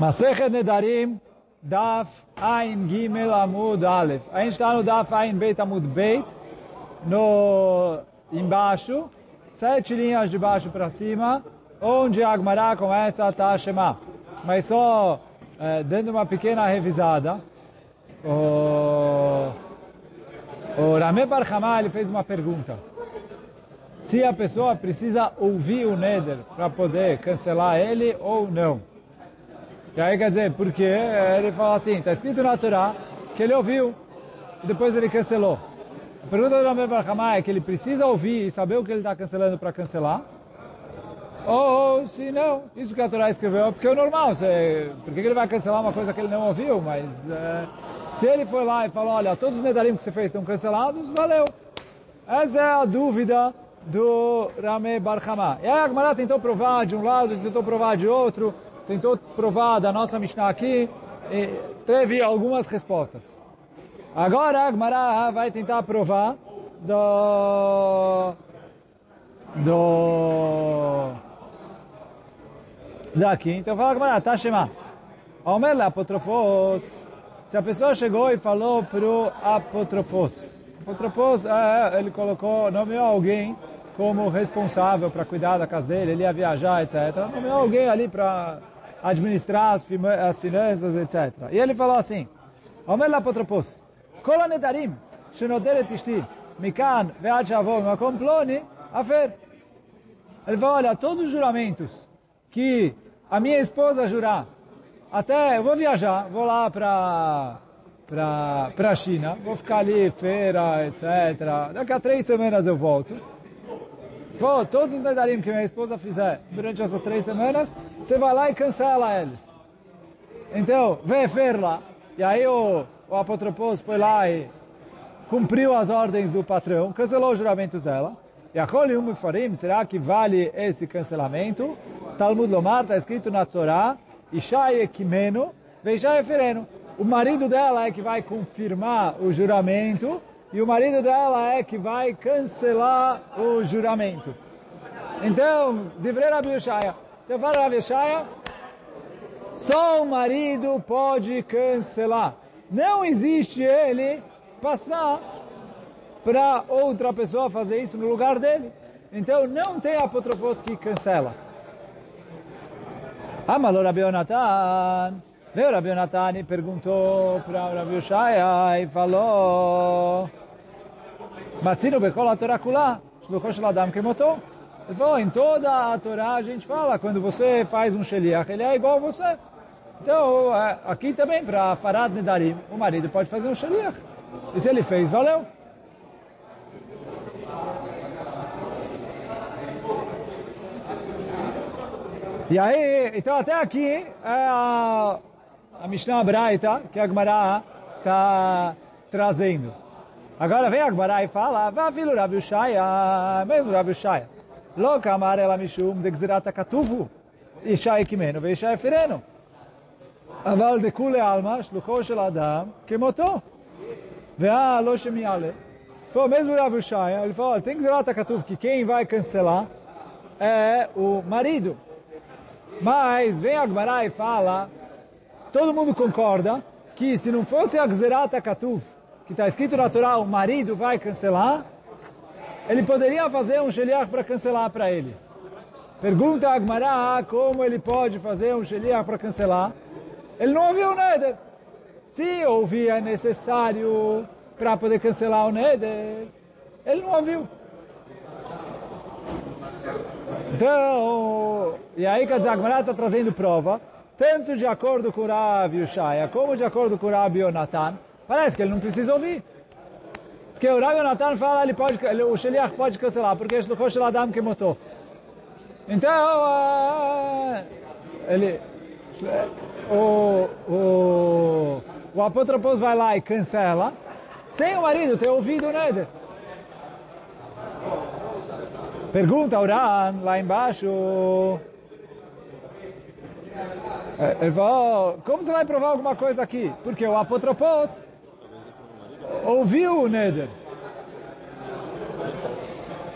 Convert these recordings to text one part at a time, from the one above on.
Masechet Nedarim, Daf Ein Gimel Amud Aleph. A gente está no Daf Ein Beit Amud Beit, no, embaixo, sete linhas de baixo para cima, onde a Agmará começa a Tashema. Mas só eh, dando uma pequena revisada, o, o Rameh Bar fez uma pergunta. Se a pessoa precisa ouvir o Neder para poder cancelar ele ou não. E aí quer dizer, porque ele fala assim, está escrito na Torá que ele ouviu e depois ele cancelou. A pergunta do Rameh Bar Hamah é que ele precisa ouvir e saber o que ele está cancelando para cancelar. Ou, se não, isso que a Torá escreveu é porque é normal. Você, por que ele vai cancelar uma coisa que ele não ouviu? Mas é, se ele foi lá e falou, olha, todos os nedarim que você fez estão cancelados, valeu. Essa é a dúvida do Rameh Bar Hamah. E aí a Agmará tentou provar de um lado, tentou provar de outro, tentou provar da nossa Mishnah aqui, teve algumas respostas. Agora a vai tentar provar do... do... daqui. Então fala Agmará, tá Shema. Omer apotrofos. Se a pessoa chegou e falou pro apotrofos. Apotropos, é, ele colocou, nomeou alguém como responsável para cuidar da casa dele, ele ia viajar, etc. Nomeou alguém ali para administrar as, as finanças, etc. E ele falou assim, Omer Lapotropos, Kol anedarim, shenoderet ishti, mikan ve'ad shavon makom ploni, afer. Ele falou, olha, todos os juramentos que a minha esposa jurar, até eu vou viajar, vou lá para para para China, vou ficar ali feira, etc. Daqui a três semanas eu volto. Vou, todos os nedarim que minha esposa fizer durante essas três semanas, você vai lá e cancela eles. Então, vem fer lá. E aí o, o apotropos foi lá e cumpriu as ordens do patrão, cancelou os juramentos dela. E a Kolium Farim, será que vale esse cancelamento? Talmud Lomar, está escrito na Torá, Ishai Ekimeno, Veishai Efereno. O marido dela é que vai confirmar o juramento e o marido dela é que vai cancelar o juramento. Então, Divrei Rabi Ushaya. Então fala Rabi Ushaya, só o marido pode cancelar. Não existe ele passar para outra pessoa fazer isso no lugar dele. Então não tem apotropos que cancela. Amalor Rabi Yonatan. Veio Rabi Yonatan e perguntou para Rabi Ushaya e falou Matzino Bekol a Torá Kulá, Shluchot Shel Adam Kemoto. Ele falou, em toda a Torá a gente fala, quando você faz um sheliach, ele é igual a você. Então, aqui também, para Farad Nedarim, o marido pode fazer um sheliach. E se ele fez, valeu. E aí, então até aqui é a, a Mishnah Braita, que a Gemara está trazendo. Agora vem a Gemara e fala, vá filho Rabi Ushaya, mesmo Rabi Ushaya. Lo kamar ela mishum de gzerat akatuvu, Ishai kimeno veishai fireno. אבל דכולי עלמא, שלוחו של אדם, כמותו. ואה לא שמיעלה. Pô, mesmo Rav Ushaya, ele falou, tem que zerar Takatuv, que quem vai cancelar é o marido. Mas vem a Agmará e fala, todo mundo concorda que se não fosse a Gzerat Akatuv, que está escrito na Torá, o marido vai cancelar, ele poderia fazer um sheliach para cancelar para ele. Pergunta a Agmará como ele pode fazer um sheliach para cancelar. Ele não ouviu o Neder. Se ouvir é necessário para poder cancelar o Neder, ele não ouviu. Então, e aí que a Zagmará está trazendo prova, tanto de acordo com o Rav Yushaya, como de acordo com o Rav Yonatan, parece que ele não precisa ouvir. Porque o Rav Yonatan fala, ele pode, ele, o Sheliach pode cancelar, porque é Shluchot Shel Adam que motou. Então, uh, ele, o, o, o apotropos vai lá e cancela, sem o marido ter ouvido o. Pergunta ao Ran, lá embaixo. Ele falou, como você vai provar alguma coisa aqui? Porque o apotropos ouviu o Neder.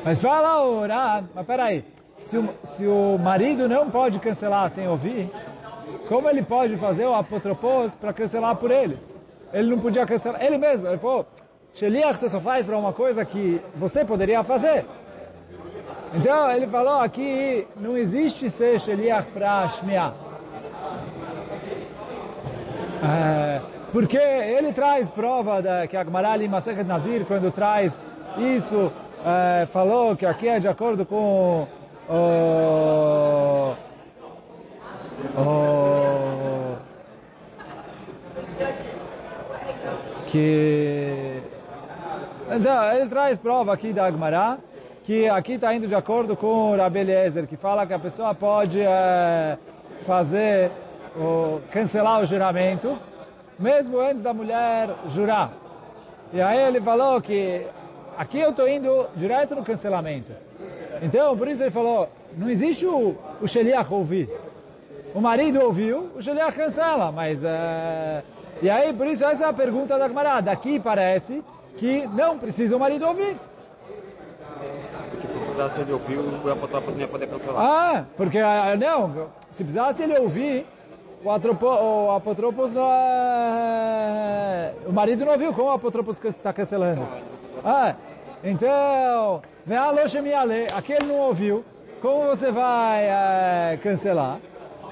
Mas fala o Ran, mas peraí, se o, se o marido não pode cancelar sem ouvir, como ele pode fazer o apotropos para cancelar por ele? Ele não podia cancelar, ele mesmo, ele falou, Sheliach você só faz para uma coisa que você poderia fazer. Então ele falou aqui, não existe ser Sheliach para Shmiah. É, porque ele traz prova da, que a Gemara ali Masechet Nazir, quando traz isso, é, falou que aqui é de acordo com o, o que então, ele traz prova aqui da Agmará, que aqui está indo de acordo com o Rabi Eliezer, que fala que a pessoa pode é, fazer, o, cancelar o juramento, mesmo antes da mulher jurar. E aí ele falou que aqui eu estou indo direto no cancelamento. Então, por isso ele falou, não existe o, o Sheliach ouvir. O marido ouviu, o Sheliach cancela, mas... É... E aí, por isso, essa é a pergunta da Gemara. Daqui parece que não precisa o marido ouvir. Porque se precisasse ele ouvir, o apotropos não ia poder cancelar. Ah, porque não, se precisasse ele ouvir, o, atropo, o apotropos não é... O marido não ouviu, como o apotropos está cancelando? Ah, então, aqui ele não ouviu, como você vai é, cancelar?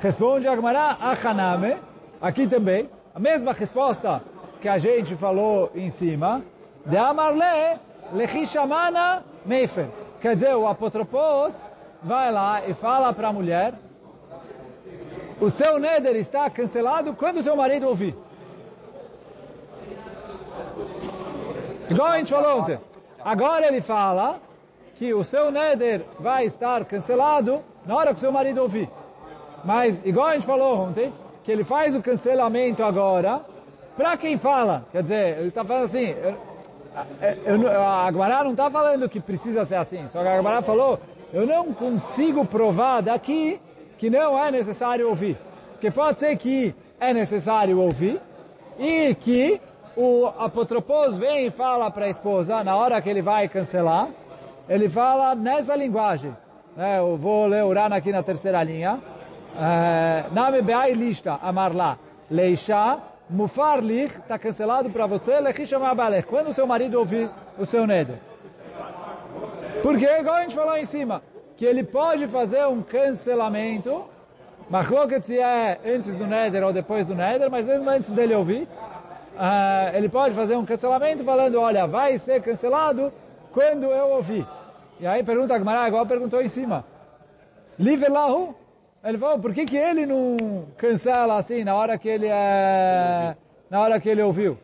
Responde a Gemara, Achaname, aqui também, a mesma resposta que a gente falou em cima, de Amarle, Lechishamana Meifer. Quer dizer, o apotropos vai lá e fala para a mulher, o seu neder está cancelado quando o seu marido ouvir. Igual a gente falou ontem. Agora ele fala que o seu neder vai estar cancelado na hora que o seu marido ouvir. Mas, igual a gente falou ontem, que ele faz o cancelamento agora, para quem fala. Quer dizer, ele está falando assim, eu, eu, a Agmará não está falando que precisa ser assim, só que a Agmará falou, eu não consigo provar daqui que não é necessário ouvir. Porque pode ser que é necessário ouvir e que o apotropos vem e fala para a esposa, na hora que ele vai cancelar, ele fala nessa linguagem. É, eu vou ler o Rana aqui na terceira linha. É, Name be'ai lista, amar lá. Leisha, mufar lich, está cancelado para você, lechishamar balech. Quando o seu marido ouvir o seu neder. Porque, igual a gente falou em cima, que ele pode fazer um cancelamento, mas se é antes do neder ou depois do neder, mas mesmo antes dele ouvir, uh, ele pode fazer um cancelamento falando, olha, vai ser cancelado quando eu ouvir. E aí pergunta a Gemara, igual perguntou em cima. Livelahu? Ele falou, por que, que ele não cancela assim na hora que ele é, na hora que ele ouviu?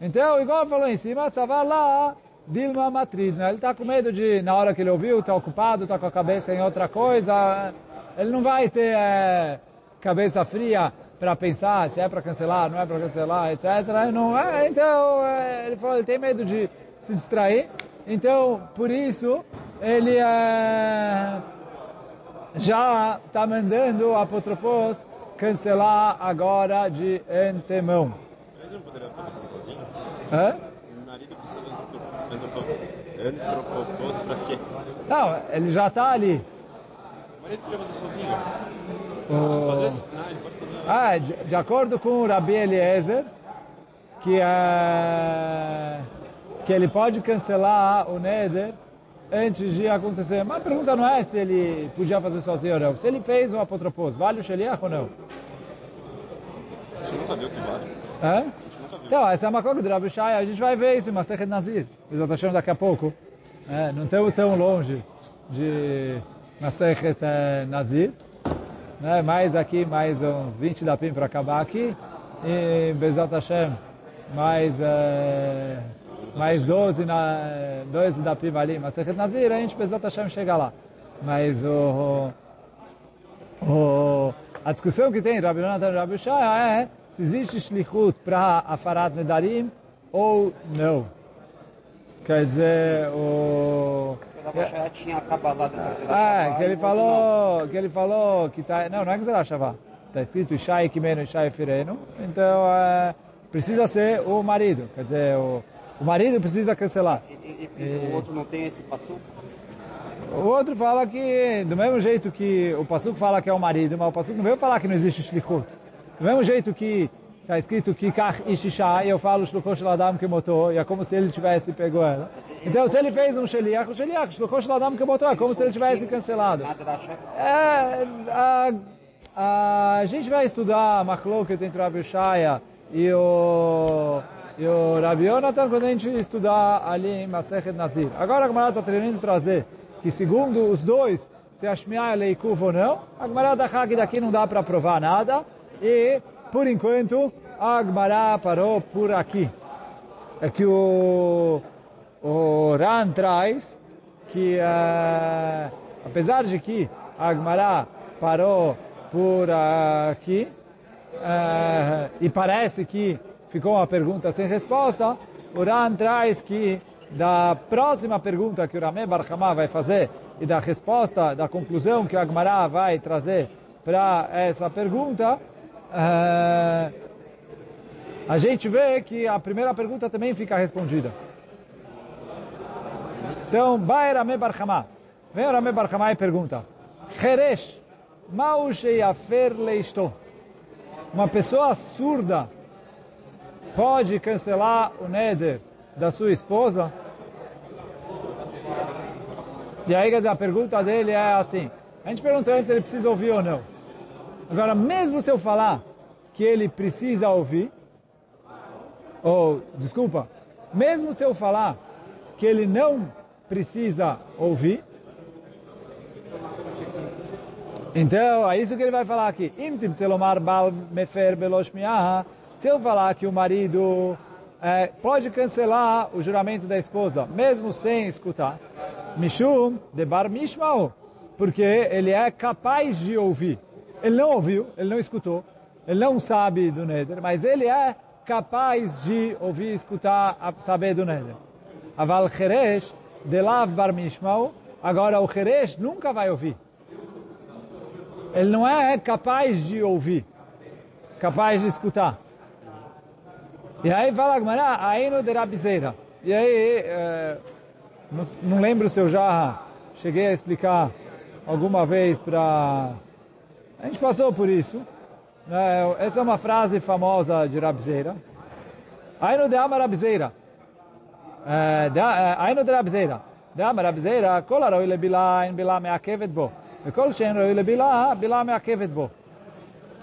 Então, igual falou em cima, vai lá, Dilma Matrid, né? Ele está com medo de, na hora que ele ouviu, está ocupado, está com a cabeça em outra coisa, ele não vai ter é, cabeça fria para pensar se é para cancelar, não é para cancelar, etc. Não é, então, é, ele falou, ele tem medo de se distrair, então, por isso, ele é, já está mandando a Apotropos cancelar agora de antemão. Não poderia fazer isso sozinho? Hã? O marido precisa de antropopos para quê? Não, ele já está ali. O marido podia fazer sozinho? O... Às vezes, não, ele pode fazer... Ah, de, de acordo com o Rabi Eliezer, que, é, que ele pode cancelar o Neder antes de acontecer. Mas a pergunta não é se ele podia fazer sozinho ou não. Se ele fez um apotropos, vale o Sheliach ou não? A gente nunca viu que vale. Viu. Então, essa é uma coisa do Rabi Shai. A gente vai ver isso em Masechet Nazir. Exatamente daqui a pouco. É, não estamos tão longe de Masechet eh, Nazir. Né? Mais aqui, mais uns 20 dapim para acabar aqui. E Bezat Hashem, mais... Eh, mais 12 na 12 da Piva ali, mas Sechet Nazir, a gente Bezat Hashem chega lá. Mas o, o, a discussão que tem Rabi Yonatan e Rabi Shaya é se existe shlichut para Afarat Nedarim ou não. Quer dizer, o... Já tinha acabado Ah, que ele falou, que ele falou que tá, não, não é que será Shavá. Está escrito Ishai Kimeno, Ishai Fireno. Então, é, precisa ser o marido. Quer dizer, o, o marido precisa cancelar. E, e, e o outro não tem esse passuco? O outro fala que, do mesmo jeito que o passuco fala que é o marido, mas o passuco não veio falar que não existe shlichut. Do mesmo jeito que está escrito Kikach Ishisha, e eu falo Shluchosh Ladam que motor, e é como se ele tivesse pegou ela. Então, se ele fez um Sheliach, o Sheliach, Shluchosh Ladam que motor, é como se ele tivesse cancelado. É, a, a gente vai estudar Machloket entre Rabi Shaya e o, e o Rabi Yonatan quando a gente estudar ali em Masechet Nazir. Agora a Gemara está querendo trazer que segundo os dois, se a Shmiá é leikuv ou não, a Gemara da Hag daqui não dá para provar nada e, por enquanto, a Gemara parou por aqui. É que o, o Ran traz que, uh, apesar de que a Gemara parou por aqui, uh, e parece que ficou uma pergunta sem resposta, o Ran traz que da próxima pergunta que o Ramé Barhamá vai fazer e da resposta, da conclusão que a Gemara vai trazer para essa pergunta, uh, a gente vê que a primeira pergunta também fica respondida. Então, vai Ramé Barhamá. Vem o Ramé Barhamá e pergunta, Heresh, Mau sheyafer leisto. Uma pessoa surda pode cancelar o neder da sua esposa? E aí a pergunta dele é assim, a gente perguntou antes se ele precisa ouvir ou não. Agora, mesmo se eu falar que ele precisa ouvir, ou, desculpa, mesmo se eu falar que ele não precisa ouvir, então, é isso que ele vai falar aqui. Se eu falar que o marido é, pode cancelar o juramento da esposa, mesmo sem escutar, Mishum de bar mishmao, porque ele é capaz de ouvir. Ele não ouviu, ele não escutou, ele não sabe do Neder, mas ele é capaz de ouvir, escutar, saber do Neder. Aval Cheresh, de lav bar mishmao, agora o Cheresh nunca vai ouvir. Ele não é capaz de ouvir, capaz de escutar. E aí fala Gmará, Aino de Rabizeira. E aí, é, não, não, lembro se eu já cheguei a explicar alguma vez para... A gente passou por isso. Né? Essa é uma frase famosa de Rabzeira. Aí no Ama Rabzeira. É, é, Aino de Rabzeira. De Ama Rabzeira, kol aroi bilá bila, in bila meakevet bo. E kol shen roi bilá, bila, bila meakevet bo.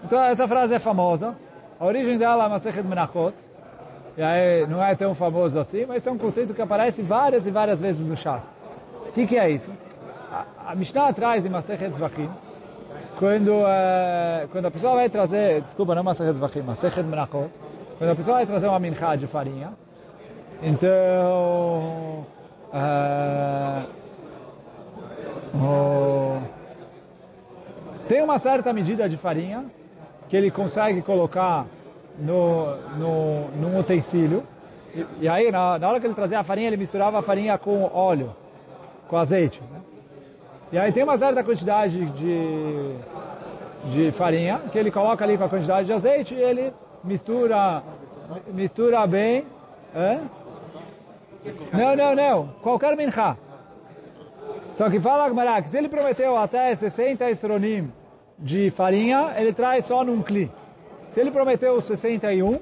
Então, essa frase é famosa. A origem dela é Masechet Menachot. E aí, não é tão famoso assim, mas é um conceito que aparece várias e várias vezes no Shas. O que, que é isso? A, a Mishnah atrás de Masechet Zvachim, quando, uh, quando a pessoa vai trazer, desculpa, não Masechet Zvachim, Masechet Menachot, quando a pessoa vai trazer uma minchá de farinha, então... Uh, tem uma certa medida de farinha que ele consegue colocar no, no, num utensílio. E, e aí, na, na, hora que ele trazia a farinha, ele misturava a farinha com óleo, com azeite. E aí tem uma certa quantidade de, de farinha que ele coloca ali com a quantidade de azeite e ele mistura, mistura bem. É? Não, não, não. Qualquer minchá. Só que fala Agmará se ele prometeu até 60 esronim de farinha, ele traz só num cli. Se ele prometeu 61,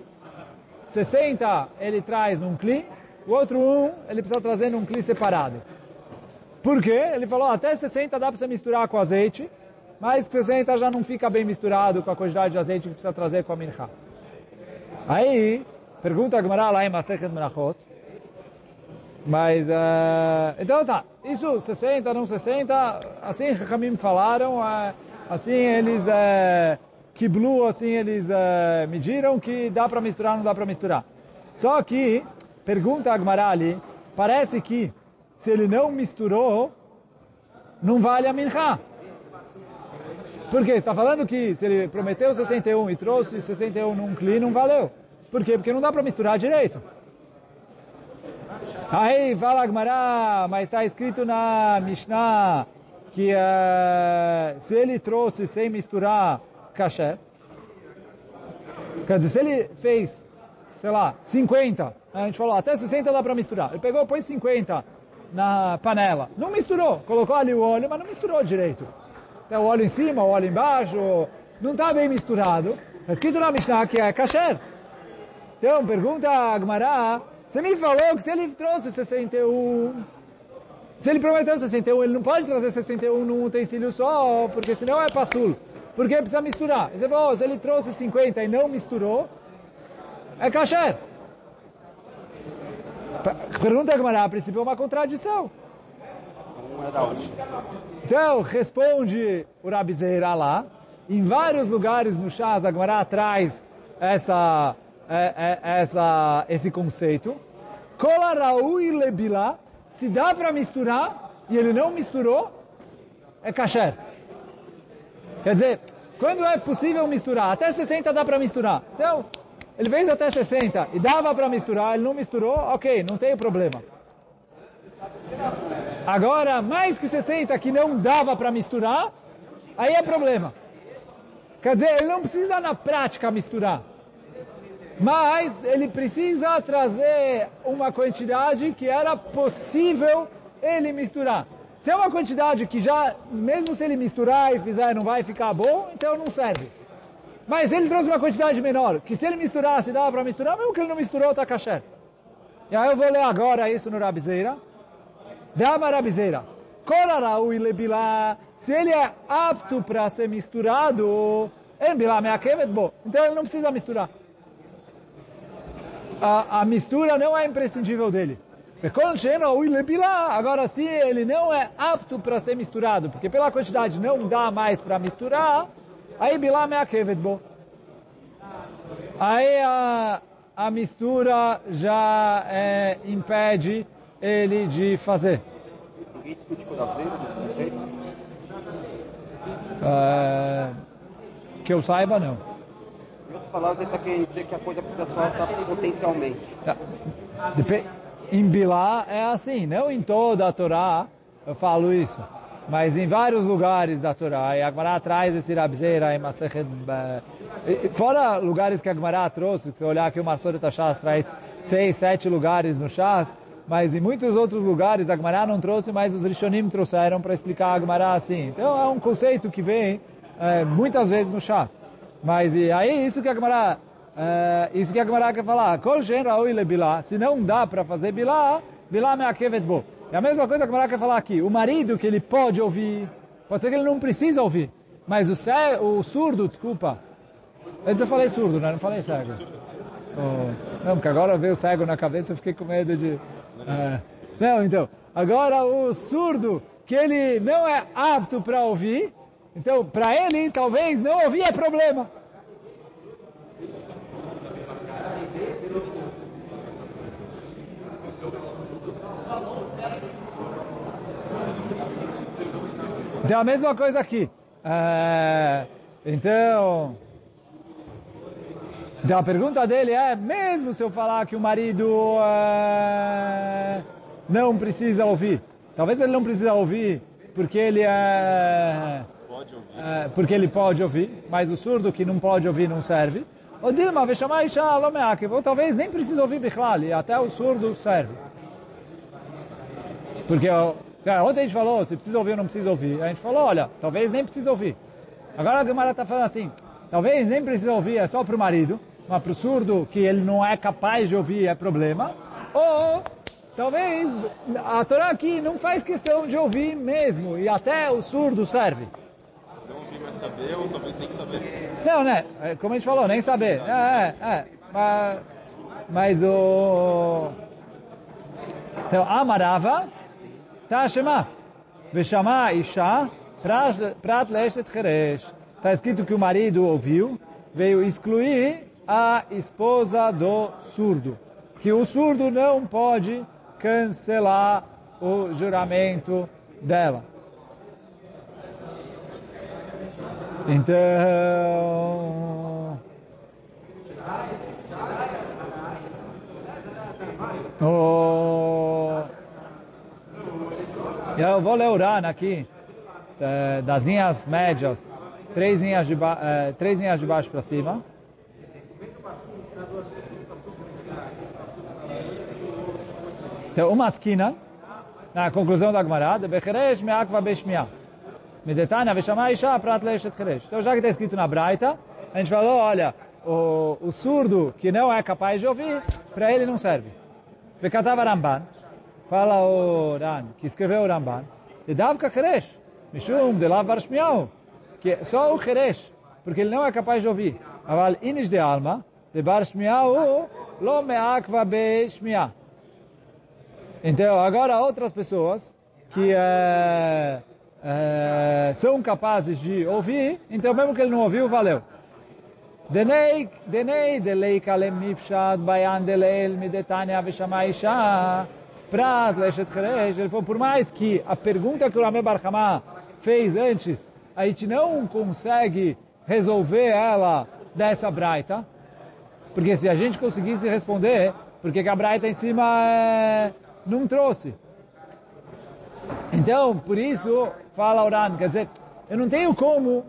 60 ele traz num cli, o outro um ele precisa trazer num cli separado. Por quê? Ele falou, até 60 dá para você misturar com azeite, mas 60 já não fica bem misturado com a quantidade de azeite que precisa trazer com a mincha. Aí, pergunta a Gemara lá em Masechet Menachot, mas, uh, então tá, isso 60, não 60, assim Ramim falaram, uh, assim eles, uh, Kiblu, assim eles uh, mediram que dá para misturar, não dá para misturar. Só que, pergunta a Agmará ali, parece que se ele não misturou, não vale a mincha. Por quê? está falando que se ele prometeu 61 e trouxe 61 num cli, não valeu. Por quê? Porque não dá para misturar direito. Aí fala Agmará, mas está escrito na Mishnah que uh, se ele trouxe sem misturar caché, quer dizer, se ele fez, sei lá, 50, a gente falou, até 60 dá para misturar. Ele pegou, pôs 50 na panela. Não misturou, colocou ali o óleo, mas não misturou direito. Tem o óleo em cima, o óleo embaixo, não está bem misturado. Está escrito na Mishnah que é kasher. Então, pergunta a Agmará, você me falou que se ele trouxe 61, se ele prometeu 61, ele não pode trazer 61 num utensílio só, porque senão é passul. Porque precisa misturar. Você falou, se ele trouxe 50 e não misturou, é kasher. Pergunta a Agmará, a princípio é uma contradição. Então, responde o Rabizeira lá, em vários lugares no Shas, a Gemara traz essa, é, é, essa, esse conceito. Kolarau e lebila, se dá para misturar e ele não misturou, é kasher. Quer dizer, quando é possível misturar? Até 60 dá para misturar. Então, ele fez até 60 e dava para misturar, ele não misturou, ok, não tem problema. Agora, mais que 60 que não dava para misturar, aí é problema. Quer dizer, ele não precisa na prática misturar. Mas ele precisa trazer uma quantidade que era possível ele misturar. Se é uma quantidade que já, mesmo se ele misturar e fizer, não vai ficar bom, então não serve. Mas ele trouxe uma quantidade menor, que se ele misturasse, dava para misturar, mesmo que ele não misturou, está kasher. E aí eu vou ler agora isso no Rabizeira. Dama Rabizeira. Korarau e lebilá. Se ele é apto para ser misturado. Então ele não precisa misturar. A, a mistura não é imprescindível dele. Agora, se ele não é apto para ser misturado, porque pela quantidade não dá mais para misturar, aí bilá meakevet bo. Aí a, a mistura já é, impede ele de fazer. Ninguém discute com? É, que eu saiba, não. Em outras palavras, ele está querendo dizer que a coisa precisa só estar potencialmente. Dep- Em Bilá é assim, não em toda a Torá eu falo isso, mas em vários lugares da Torá, e a traz esse Rabzeira em Masechet, eh, fora lugares que a trouxe, se você olhar aqui o Marsori Tachas traz seis, sete lugares no Chas, mas em muitos outros lugares a não trouxe, mas os Rishonim trouxeram para explicar a assim. Então é um conceito que vem eh, muitas vezes no Chas. Mas e aí isso que a é, isso que a quer falar. Kol shen raoi le bilá. Se não dá para fazer bilá, bilá me'akevet bo. É a mesma coisa que a Gemara quer falar aqui. O marido que ele pode ouvir, pode ser que ele não precisa ouvir. Mas o, o surdo, desculpa. Antes eu falei surdo, né? Não falei cego. Oh, não, porque agora veio cego na cabeça, eu fiquei com medo de... é. não, então. Agora o surdo, que ele não é apto para ouvir, então para ele, talvez, não ouvir é problema. Então a mesma coisa aqui. É, então, então a pergunta dele é, mesmo se eu falar que o marido é, não precisa ouvir, talvez ele não precisa ouvir porque ele é, é, porque ele pode ouvir, mas o surdo que não pode ouvir não serve. O Dilma chamar Isha Lomeakev, ou talvez nem precisa ouvir Bichlal, e até o surdo serve. Porque ó, cara, ontem a gente falou, se precisa ouvir ou não precisa ouvir. A gente falou, olha, talvez nem precisa ouvir. Agora a Gemara está falando assim, talvez nem precisa ouvir, é só para o marido, mas para o surdo, que ele não é capaz de ouvir, é problema. Ou, talvez, a Torá aqui não faz questão de ouvir mesmo, e até o surdo serve. Não ouvir vai saber, ou talvez nem saber. Não, né? É, Como a gente falou, nem saber. É, é, é. Mas, mas o... Então, Amarava, tá. Veshama Isha, Prat Leshet Cheresh. Está escrito que o marido ouviu, veio excluir a esposa do surdo. Que o surdo não pode cancelar o juramento dela. Então... O... Eu vou ler o Ran aqui, eh, das linhas médias, três linhas de, ba... eh, três linhas de baixo para cima. Então, uma esquina, na conclusão da Gemara, de Becheresh me'akva beshmiah. Medetania, Veshama Isha, Prat Leshet Cheresh. Então, já que está escrito na Braita, a gente falou, olha, o, o surdo que não é capaz de ouvir, para ele não serve. Vekatava Ramban, fala o Ran, que escreveu o Ramban, e Davka Keresh, Mishum de Lav Barshmiau, que só o Keresh, porque ele não é capaz de ouvir. Aval Inish de Alma, de Barshmiau, Lo Meakva Be. Então, agora outras pessoas que é, é, são capazes de ouvir, então mesmo que ele não ouviu, valeu. Denei, denei, delei kalem nifshad, bayan deleil, midetania veshamai isha, prat, leshet cheresh. Ele falou, por mais que a pergunta que o Rame Barhamá fez antes, a gente não consegue resolver ela dessa braita, porque se a gente conseguisse responder, porque que a braita em cima é, não trouxe. Então, por isso, fala Oran, quer dizer, eu não tenho como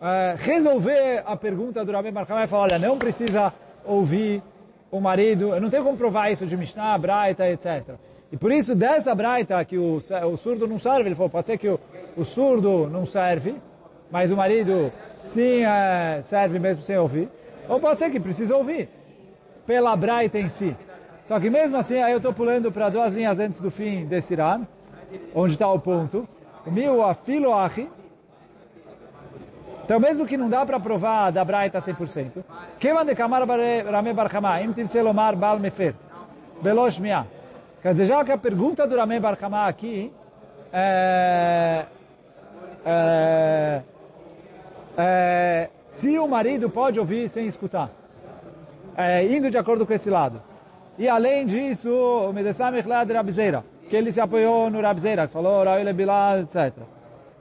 é, resolver a pergunta do Rabbi Barhamai e falar, olha, não precisa ouvir o marido, eu não tenho como provar isso de Mishnah, Braita, etc. E por isso, dessa Braita, que o, o surdo não serve, ele falou, pode ser que o, o surdo não serve, mas o marido sim é, serve mesmo sem ouvir, ou pode ser que precisa ouvir, pela Braita em si. Só que mesmo assim, aí eu estou pulando para duas linhas antes do fim desse Iran, onde está o ponto. O meu afilo. Então, mesmo que não dá para provar da Braita 100%, Kevan de Kamar Rame Barhamá, Im Tirtze Lomar Bal Mefer, Belosh Mia. Quer dizer, já que a pergunta do Rame Barhamá aqui é, é, é, se o marido pode ouvir sem escutar, é, indo de acordo com esse lado. E além disso, o Medessamich lá de Rabzeira, que ele se apoiou no Rabzeira, que falou Raul Bilal, etc.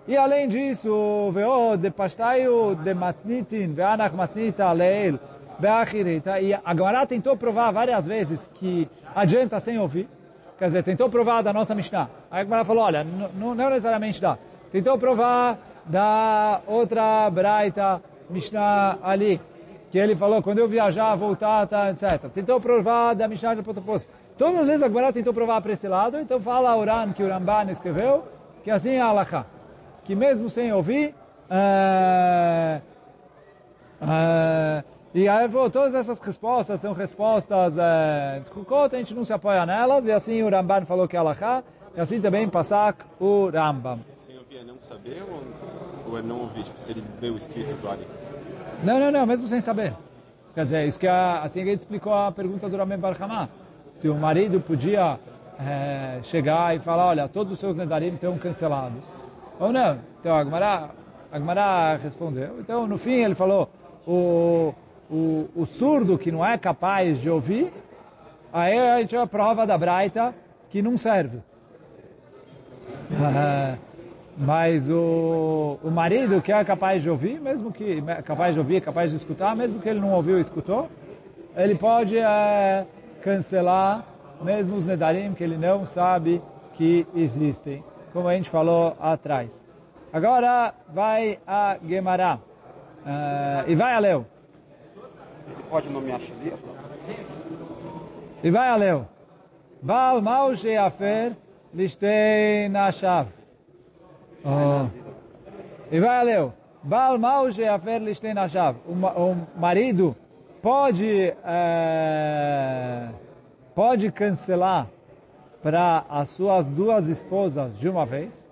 E além disso, veo de pastaio de matnitin, veanach matnita leil, beachirita. E a Gemara tentou provar várias vezes que adianta sem ouvir. Quer dizer, tentou provar da nossa Mishnah. Aí a Gemara falou, olha, não necessariamente dá. Tentou provar da outra Braita Mishnah ali, que ele falou, quando eu viajar, voltar, tá, etc. Tentou provar da Mishnah de Potopos. Todas as vezes a Gemara tentou provar para esse lado, então fala a Uran que o Ramban escreveu, que assim é a Alaha. Que mesmo sem ouvir, é, é, e aí todas essas respostas são respostas é, a gente não se apoia nelas, e assim o Ramban falou que é Alaha, e assim também Passak o Rambam. Sem ouvir é não saber ou, ou é não ouvir? Tipo, se ele leu o escrito do Ali? Não, não, não, mesmo sem saber. Quer dizer, isso que a, assim que ele explicou a pergunta do Ramen Barhamá. Se o marido podia é, chegar e falar, olha, todos os seus nedarim estão cancelados. Ou não. Então a Gemara, a Gemara respondeu. Então, no fim, ele falou, o, o, o surdo que não é capaz de ouvir, aí a gente é a prova da Braita que não serve. Mas o, o marido que é capaz de ouvir, mesmo que capaz de ouvir, capaz de escutar, mesmo que ele não ouviu e escutou, ele pode é, cancelar mesmo os nedarim que ele não sabe que existem, como a gente falou atrás. Agora vai a Gemara uh, e vai a Leu. Ele pode nomear Shalia? E vai a Leu. Baal Maushi Afer Lishtei Nashav. Oh. E vai a Leu. Baal Maushi Afer Lishtei Nashav. O marido pode é, pode cancelar para as suas duas esposas de uma vez.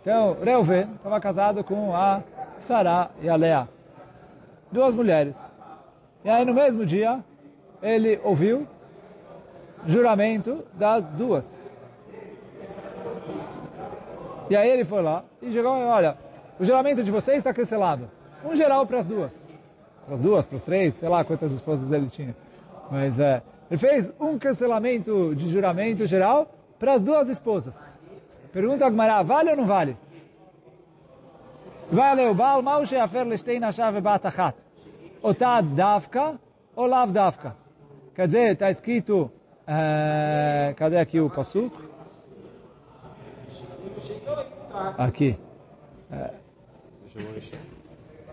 Então, Reuven estava casado com a Sarah e a Lea, duas mulheres. E aí no mesmo dia ele ouviu juramento das duas. E aí ele foi lá e chegou e olha, o juramento de vocês está cancelado. Um geral para as duas para as duas, para os três, sei lá quantas esposas ele tinha. Mas é, ele fez um cancelamento de juramento geral para as duas esposas. Pergunta a Gmará, vale ou não vale? Vale o Baal Maushe Afer Lestein Hashav Batachat. Otad Davka ou Lav Davka. Quer dizer, está escrito, Uh, cadê aqui o Passuk? Aqui. É,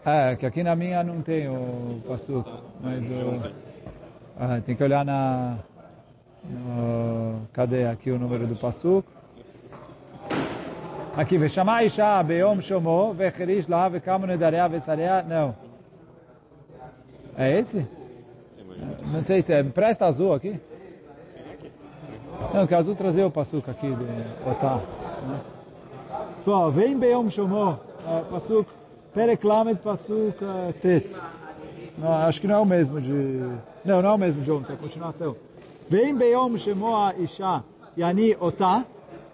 é, que aqui na minha não tem o Passuk, mas o, é, tem que olhar na... No, cadê aqui o número do Passuk? Aqui, Veshamai Shah Beom Shomo, Vecherish Vesarea, não. É esse? Não sei se é. Presta azul aqui? Não, que azul trazer o passuca aqui de Otá. Né? Pessoal, vem Beom Shomó, uh, passuca, Pereklamet passuca Tet. Não, acho que não é o mesmo de... Não, não é o mesmo de ontem, é a continuação. Vem Beom Shemó Isha Yani Otá.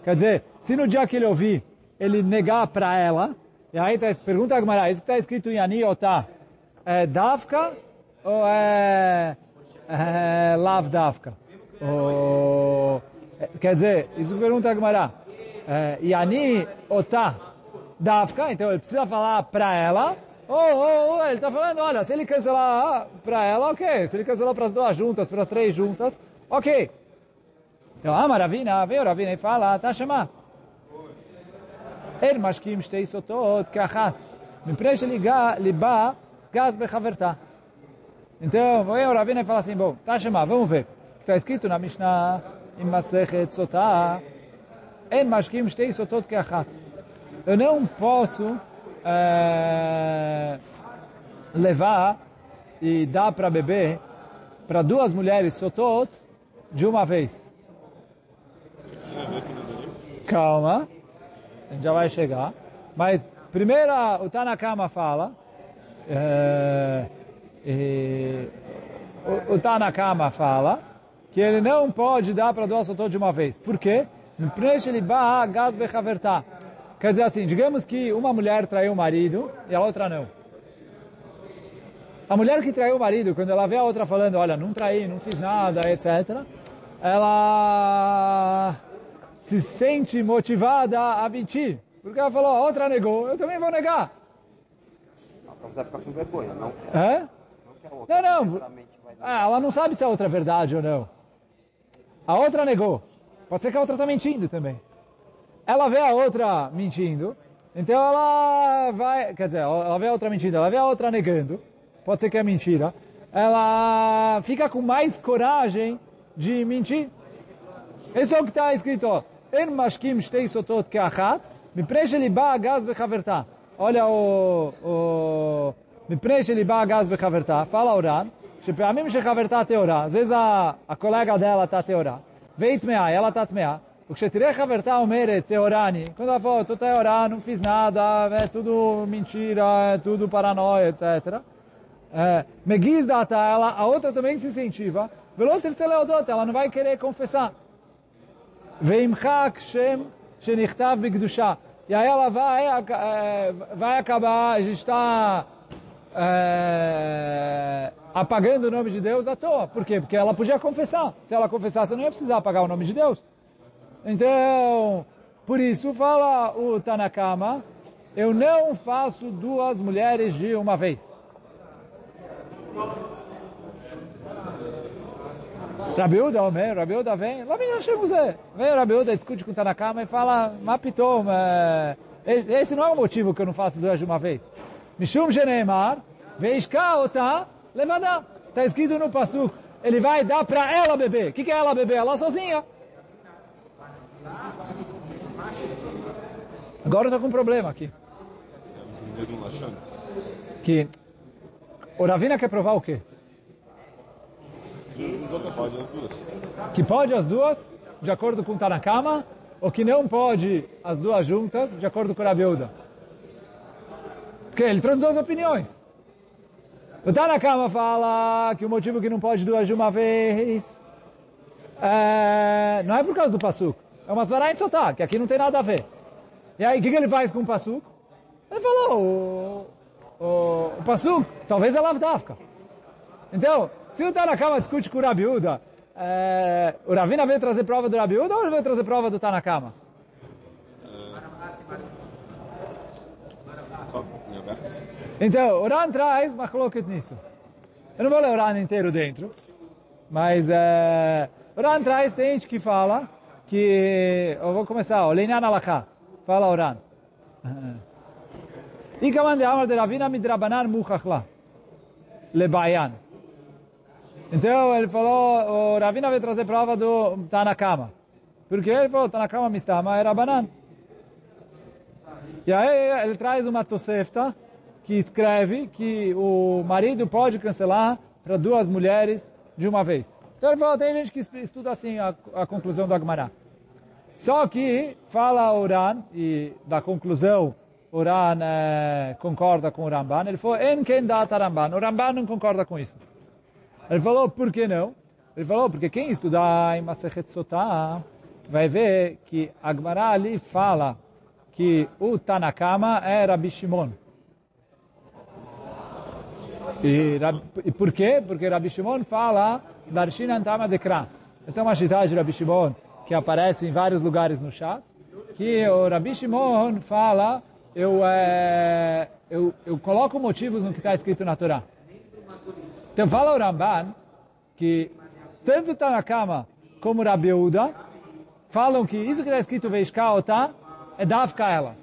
Quer dizer, se no dia que ele ouvir, ele negar para ela, e aí tá, pergunta a Gemara, isso que está escrito em Yani Otá, é Davka ou é, é Lav Davka? Ou, é, quer dizer, isso que pergunta a Gemara, é, Yani Otá Davka, então ele precisa falar para ela, ou oh, oh, ele está falando, olha, se ele cancelar para ela, ok, se ele cancelar para as duas juntas, para as três juntas, ok. Então, ah, Ravina, veio Ravina e fala, tá chamando. אין משקיעים שתי סוטות כאחת, מפני שליבה גז בחברתה. então, o Ravina e fala assim, bom, tá chamado, vamos ver. Está escrito na Mishnah, em Masechet Sotah, En mashkim shtei sotot keachat. Eu não posso é, levar e dar para beber para duas mulheres sotot de uma vez. Calma, a gente já vai chegar. Mas primeiro o Tanakama fala, é, e, o, o Tanakama fala que ele não pode dar para duas sotot de uma vez. Por quê? Quer dizer assim, digamos que uma mulher traiu o marido e a outra não. A mulher que traiu o marido, quando ela vê a outra falando, olha, não traí, não fiz nada, etc., ela se sente motivada a mentir. Porque ela falou, a outra negou, eu também vou negar. Você vai ficar com vergonha, não? É? Outra Não, não. Ah, ela não sabe se a outra é verdade ou não. A outra negou. Pode ser que a outra está mentindo também. Ela vê a outra mentindo, então ela vai, quer dizer, ela vê a outra mentindo, ela vê a outra negando, pode ser que é mentira, ela fica com mais coragem de mentir. Isso é o que está escrito. En mashkim shtei sotot keachat, mipnei sheliba agaz. Olha o... o מפני שליבה הגז בחברתה, fala אורן, שפעמים שחברתה טהורה, às vezes a, a colega dela está טהורה, והיא טמאה, ela está טמאה, וכשתראה חברתה אומרת, טהורני, quando ela fala, estou טהורה, não fiz nada, é tudo mentira, é tudo paranoia, etc. É, מגיז דעתה, ela, a outra também se incentiva, ולא תרצה להודות, ela não vai querer confessar. וימחק שם שנכתב בקדושה. E aí ela vai, eh, vai acabar, a gente está eh, apagando o nome de Deus à toa. Por quê? Porque ela podia confessar. Se ela confessasse, não ia precisar apagar o nome de Deus. Então, por isso fala o Tanakama, eu não faço duas mulheres de uma vez. Rabiuda, Omer, Rabiuda vem, lá vem Hashem Zé. Vem Rabiuda, discute com o Tanakama e fala, Mapitom, é, esse não é o motivo que eu não faço duas de uma vez. Mishum Geneemar, Veishka Ota, Levadá. Está escrito no Pasuk, ele vai dar para ela beber. O que, que é ela beber? Ela sozinha. Agora estou com um problema aqui. Que o Ravina quer provar o quê? Você pode as duas. que pode as duas, de acordo com Tanakama, ou que não pode as duas juntas, de acordo com Rabiuda. Porque ele trouxe duas opiniões. O Tanakama fala que o motivo que não pode duas de uma vez é, não é por causa do Pasuk. É uma Svará em Sotá, que aqui não tem nada a ver. E aí, o que, que ele faz com o Pasuk? Ele falou, o, o, o Pasuk, talvez é Lavdavka. Então, se o Tanakama discute com o Rabiuda, é, o Ravina veio trazer prova do Rabiuda ou ele veio trazer prova do Tanakama? Em aberto? Então, o Ran traz machloket nisso. Eu não vou ler o Ran inteiro dentro, mas é, o Ran traz, tem gente que fala que, eu vou começar, o Leinan Alakha, fala o Ran. Ikaman Amar de Ravina midrabanan muchachla, lebayan. Então ele falou, o Ravina veio trazer prova do Tanakama. Porque ele falou, Tanakama mistama era banan. E aí ele traz uma Tosefta que escreve que o marido pode cancelar para duas mulheres de uma vez. Então ele falou, tem gente que estuda assim a, a conclusão do Agmará. Só que fala Uran, e da conclusão Uran eh, concorda com o Ramban, ele falou, en ken data Ramban, o Ramban não concorda com isso. Ele falou, por que não? Ele falou, porque quem estudar em Masechet Sotah vai ver que Agmará ali fala que o Tanakama é Rabi Shimon. E, e por quê? Porque Rabi Shimon fala Darshinan Tama Dekra. Essa é uma cidade de Rabi Shimon que aparece em vários lugares no Chas, que o Rabi Shimon fala, eu, é, eu, eu coloco motivos no que está escrito na Torá. Então fala o Ramban que tanto Tanakama como Rabi Uda falam que isso que está escrito Veishka Otá é Dafka ela.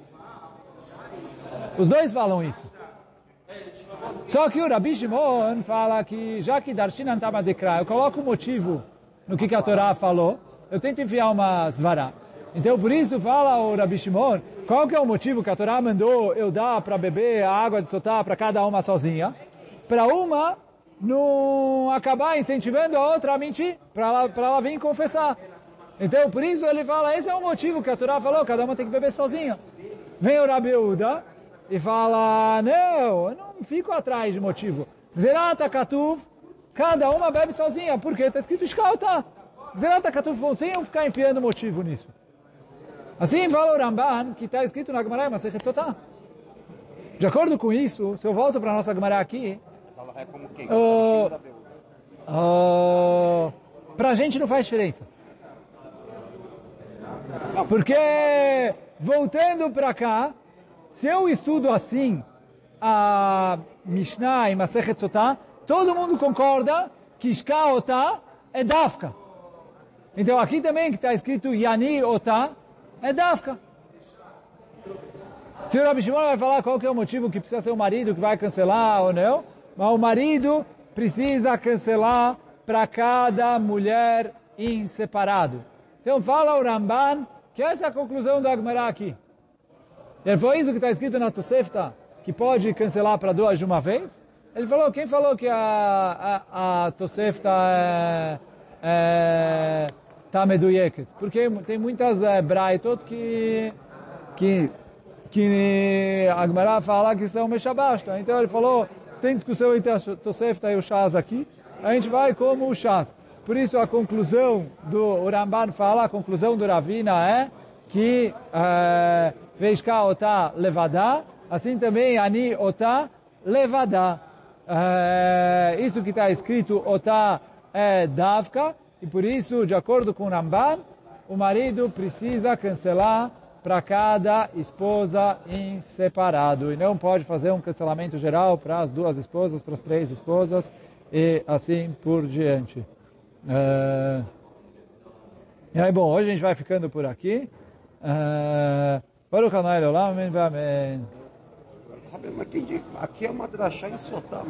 Os dois falam isso. Só que o Rabi Shimon fala que já que Darshinan Tama Dekra, eu coloco o motivo no que, que a Torá falou, eu tento enfiar uma svará. Então por isso fala o Rabi Shimon, qual que é o motivo que a Torá mandou eu dar para beber a água de Sotá para cada uma sozinha? Para uma não acabar incentivando a outra a mentir, para ela, ela vir confessar. Então por isso ele fala, esse é o motivo que a Torá falou, cada uma tem que beber sozinha. Vem o Rabi Uda e fala, não, eu não fico atrás de motivo. Zerata Katuv, cada uma bebe sozinha, porque está escrito Shkauta. Zerata Katuv, sem eu ficar enfiando motivo nisso. Assim fala o Ramban, que está escrito na Gemara, mas De acordo com isso, se eu volto para a nossa Gemara aqui, é como quem? uh, uh, para a gente não faz diferença. Porque, voltando para cá, se eu estudo assim a Mishnah e Masechet Sotah, todo mundo concorda que Shka Otah é Dafka. Então aqui também que está escrito Yani Otah é Dafka. Se o vai falar qual que é o motivo que precisa ser o marido que vai cancelar ou não, mas o marido precisa cancelar para cada mulher em separado. Então fala o Ramban que essa é a conclusão do Agmará aqui. Ele falou isso que está escrito na Tosefta, que pode cancelar para duas de uma vez. Ele falou, quem falou que a, a, a Tosefta é, é, tá meduyeket? Porque tem muitas é, braitot que, que, que a Agmará fala que são mechabasta. Então ele falou, tem discussão entre a Tosefta e o Shaz aqui, a gente vai como o Shaz. Por isso a conclusão do Ramban fala, a conclusão do Ravina é que é, Veishka Otá levadá, assim também Ani Otá levadá. É, isso que está escrito Otá é Davka, e por isso, de acordo com o Ramban, o marido precisa cancelar para cada esposa em separado. E não pode fazer um cancelamento geral para as duas esposas, para as três esposas, e assim por diante. É... E aí, bom, hoje a gente vai ficando por aqui. Baruch Hanai Olam, Amém, Amém. Aqui é uma drachá em Sotá.